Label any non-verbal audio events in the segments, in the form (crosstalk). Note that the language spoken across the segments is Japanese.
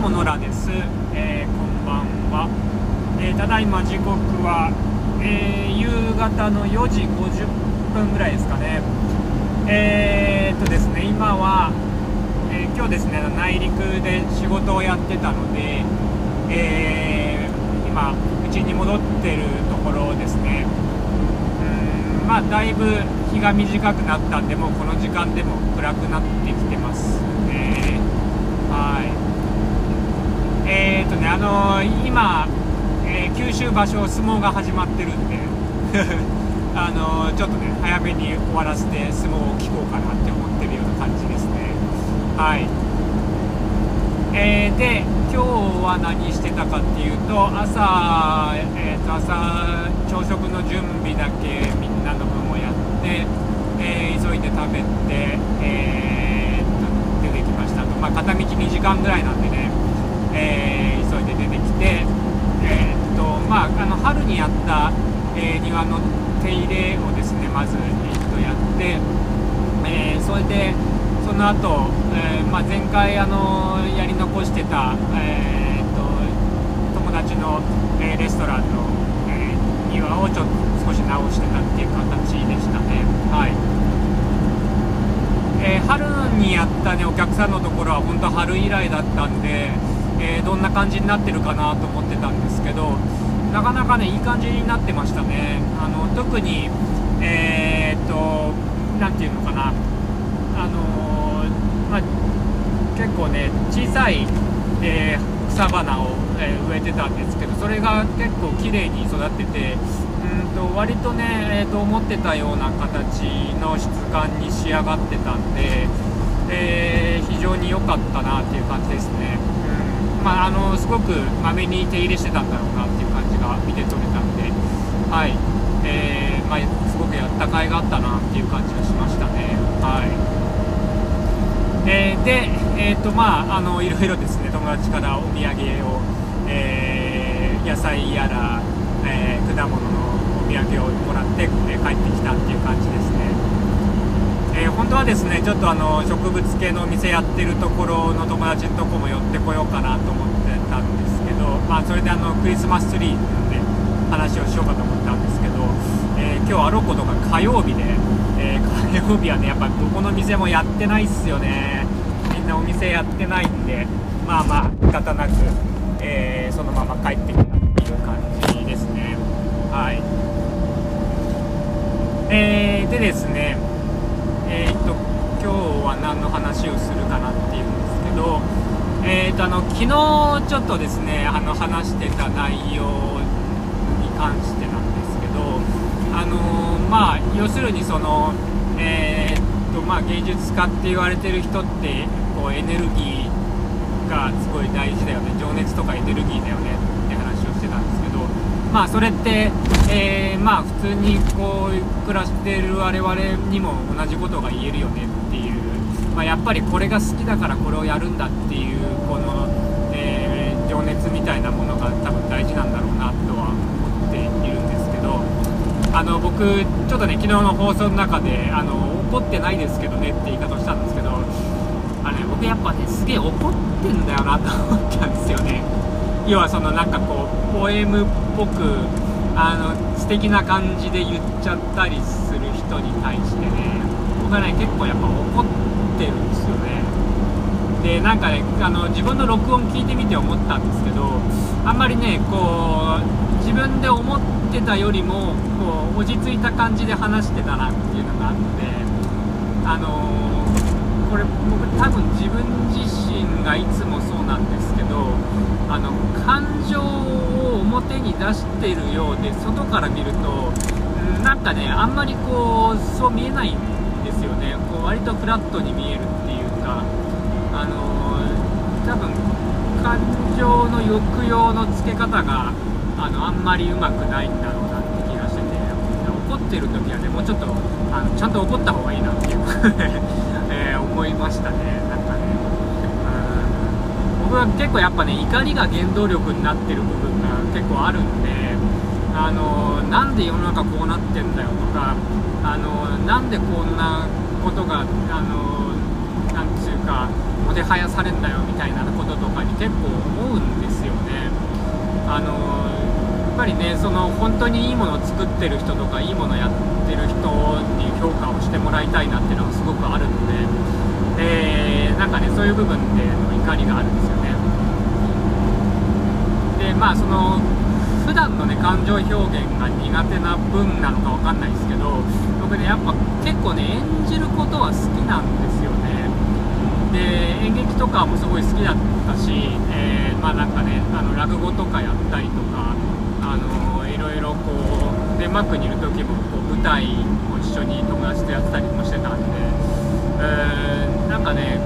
も野良です、えー、こんばんは、えー、ただいま時刻は、えー、夕方の4時50分ぐらいですかね。え、っとですね今は、え今日ですね内陸で仕事をやってたので、え今家に戻ってるところですね。うんまあだいぶ日が短くなったんでもうこの時間でも暗くなってきてますね。はい。えー、とねあのー、今、えー、九州場所相撲が始まってるんで (laughs) あのちょっとね早めに終わらせて相撲を聞こうかなって思ってるような感じですね。はい。えー、で今日は何してたかっていうと朝,、えー、と朝朝食の準備だけみんなの分をやって、え、急いで食べて、えー、出てきました。と、まあ、片道2時間ぐらいなんでねえー、急いで出てきて、えー、っとまあ、あの春にやった、えー、庭の手入れをですねまず、えー、っとやって、えー、それでその後、えまあ、前回あのやり残してた、えっと友達の、えレストランの、え庭をちょっと少し直してたっていう形でしたね。はいえー、春にやったねお客さんのところは本当春以来だったんで、えー、どんな感じになってるかなと思ってたんですけどなかなかねいい感じになってましたねあの特にえー、っと何て言うのかなあのまあ、結構ね小さい、えー、草花を、え植えてたんですけどそれが結構綺麗に育っててうんと割とね、えー、と思ってたような形の質感に仕上がってたんで、えー、非常に良かったなっていう感じですね。まあ、あのすごくまめに手入れしてたんだろうなっていう感じが見て取れたんで、はいえーまあ、すごくやった甲斐があったなっていう感じがしましたね。はいえー、で、えーとまあ、あのいろいろですね友達からお土産を、えー、野菜やら、えー、果物のお土産をもらって、え、帰ってきたっていう感じですね。えー、本当はですねちょっとあの植物系のお店やってるところの友達のとこも寄ってこようかなと思ってたんですけど、まあ、それであのクリスマスツリーで話をしようかと思ったんですけど、えー、今日あろうことが火曜日で、えー、火曜日はねやっぱどこの店もやってないっすよね。みんなお店やってないんでまあまあ仕方なく、えーそのまま帰ってきたっていう感じですね。はい。えー、でですねえー、っと今日は何の話をするかなっていうんですけど、えー、っとあの昨日ちょっとですねあの話してた内容に関してなんですけどあのまあ要するにそのえー、っとまあ芸術家って言われてる人ってこうエネルギーがすごい大事だよね。情熱とかエネルギーだよねって話をしてたんですけどまあそれってえー、まあ普通にこう暮らしてる我々にも同じことが言えるよねっていう、まあ、やっぱりこれが好きだからこれをやるんだっていうこの、えー、情熱みたいなものが多分大事なんだろうなとは思っているんですけど。あの僕ちょっとね昨日の放送の中であの怒ってないですけどねって言い方をしたんですけど。あれ、ね、僕やっぱねすげえ怒ってんだよなと思ったんですよね。要はそのなんかこうポエムっぽくあの素敵な感じで言っちゃったりする人に対してね僕はね結構やっぱ怒ってるんですよね。でなんかねあの自分の録音聞いてみて思ったんですけどあんまりねこう自分で思ってたよりもこう落ち着いた感じで話してたなっていうのがあってあのー、これ僕多分自分自身がいつもそうなんですけどあの感情を表に出しているようで外から見るとなんかねあんまりこうそう見えないんですよね。こう割とフラットに見えるっていうかあの多分感情の抑揚のつけ方があのあんまりうまくないんだろうなって気がしてて怒ってる時はねもうちょっとあのちゃんと怒った方がいいなっていう、思いましたね。なんかね。うん僕は結構やっぱね怒りが原動力になってる部分が結構あるんであのなんで世の中こうなってんだよとかあのなんでこんなことがあのなんつうかもてはやされんだよみたいなこととかに結構思うんですよね。あのやっぱりねその本当にいいものを作ってる人とかいいものやってる人に評価をしてもらいたいなっていうのがすごくあるので、え、なんかねそういう部分での怒りがあるんですよね。でまあその普段のね感情表現が苦手な分なのかわかんないですけど僕ねやっぱ結構ね演じることは好きなんですよね。で演劇とかもすごい好きだったし、えー、まあなんかねあの落語とかやったりとかあのいろいろこうデンマークにいる時もこう舞台を一緒に友達とやってたりもしてたんで、えー、なんかね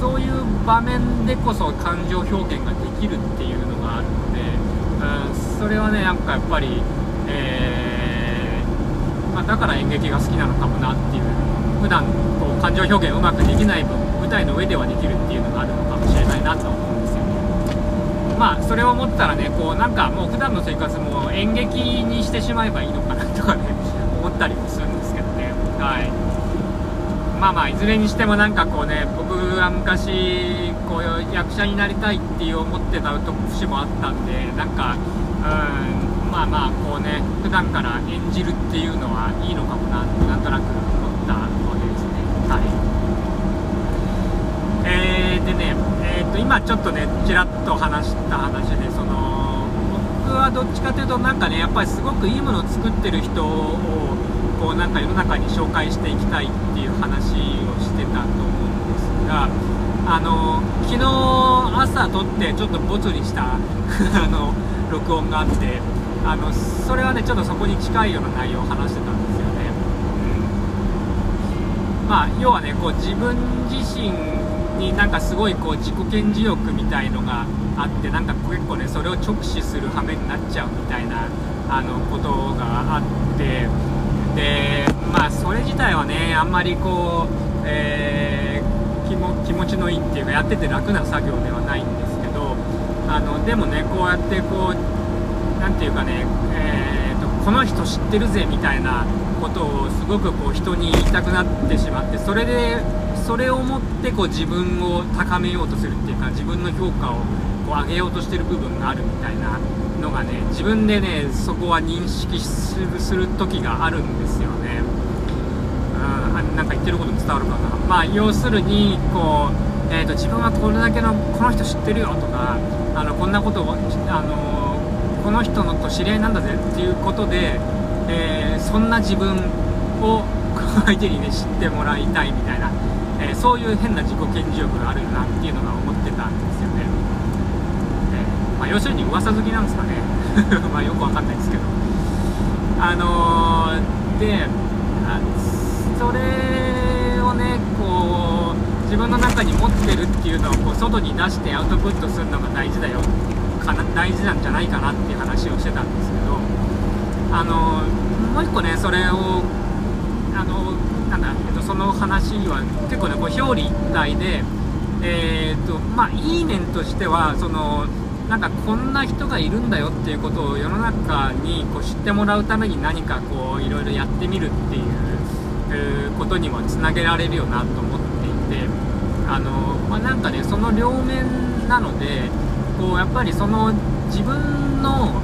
そういう場面でこそ感情表現ができるっていうのがあるので、うん、それはねなんかやっぱり、えー、まあ、だから演劇が好きなのかもなっていう普段こう感情表現うまくできない分舞台の上ではできるっていうのがあるのかもしれないなと思うんですよね。まあそれを思ったらねこうなんかもう普段の生活も演劇にしてしまえばいいのかなとかね思ったりもするんですけどね。はい。まあまあいずれにしてもなんかこうね僕が昔こう役者になりたいっていう思ってた節もあったんでなんかうんまあまあこうね普段から演じるっていうのはいいのかもなってなんとなく思ったわけですね。はい。えー、でねえー、と今ちょっとねちらっと話した話でその僕はどっちかというとなんかねやっぱりすごくいいものを作ってる人をこうなんか世の中に紹介していきたいっていう話をしてたと思うんですがあの昨日朝撮ってちょっとボツにした (laughs) あの録音があってあのそれはねちょっとそこに近いような内容を話してたんですよね、うん、まあ要はねこう自分自身になんかすごいこう自己顕示欲みたいのがあってなんか結構ねそれを直視する羽目になっちゃうみたいなあのことがあってでまあそれ自体はねあんまりこう、えー、気も気持ちのいいっていうかやってて楽な作業ではないんですけどあのでもねこうやってこう何て言うかね、えーと、この人知ってるぜみたいなことをすごくこう人に言いたくなってしまってそれでそれをもってこう自分を高めようとするっていうか自分の評価をこう上げようとしてる部分があるみたいなのがね自分でねそこは認識する時があるんですよね。うんなんか言ってること伝わるかな。まあ要するにこう、えーと、自分はこれだけのこの人知ってるよとかあのこんなことをあのこの人のと知り合いなんだぜっていうことで、えー、そんな自分を相手にね知ってもらいたいみたいな、えー、そういう変な自己顕示欲があるなっていうのが思ってたんですよね。まあ、要するに噂好きなんですかね。(laughs) まあよくわかんないですけど。あのー、でそれをねこう自分の中に持ってるっていうのをこう外に出してアウトプットするのが大事だよ。かな大事なんじゃないかなっていう話をしてたんですけど。あのー、もう一個ねそれをあのなんだ、えっと、その話は結構ねこう表裏一体でえー、とまあいい面としてはそのなんかこんな人がいるんだよっていうことを世の中にこう知ってもらうために何かこういろいろやってみるっていうことにもつなげられるよなと思っていてあの、まあ、なんかねその両面なのでこうやっぱりその自分の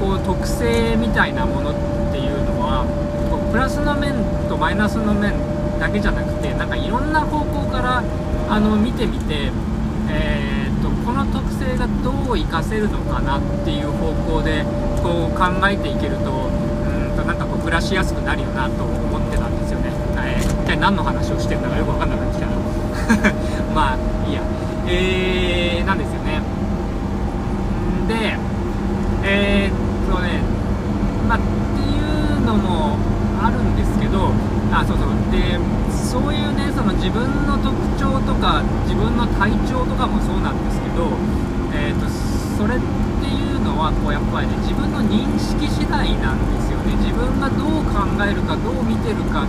こう特性みたいなものっていうのはこうプラスの面とマイナスの面だけじゃなくてなんかいろんな方向からあの見てみて、えーこの特性がどう活かせるのかなっていう方向でこう考えていけるとうんとなんかこう暮らしやすくなるよなと思ってたんですよね、えー、一体何の話をしてるのかよく分かんなくなってきたまあいいや。えー、なんですよね。でえー、っとねまあっていうのもあるんですけどあそうそう。でそういうねその自分の特徴とか自分の体調とかもそうなんですけど、えーと、それっていうのはこうやっぱりね自分の認識次第なんですよね。自分がどう考えるかどう見てるか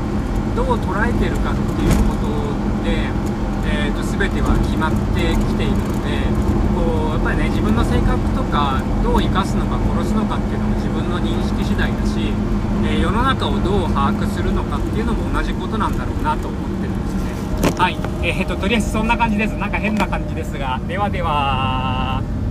どう捉えてるかっていうことで、えーと、全ては決まってきているのでこうやっぱりね自分の性格とかどう生かすのか殺すのかっていうのも自分の認識次第だしえ、世の中をどう把握するのかっていうのも同じことなんだろうなと思ってるんですね。はい。えー、っととりあえずそんな感じです。なんか変な感じですが。ではでは。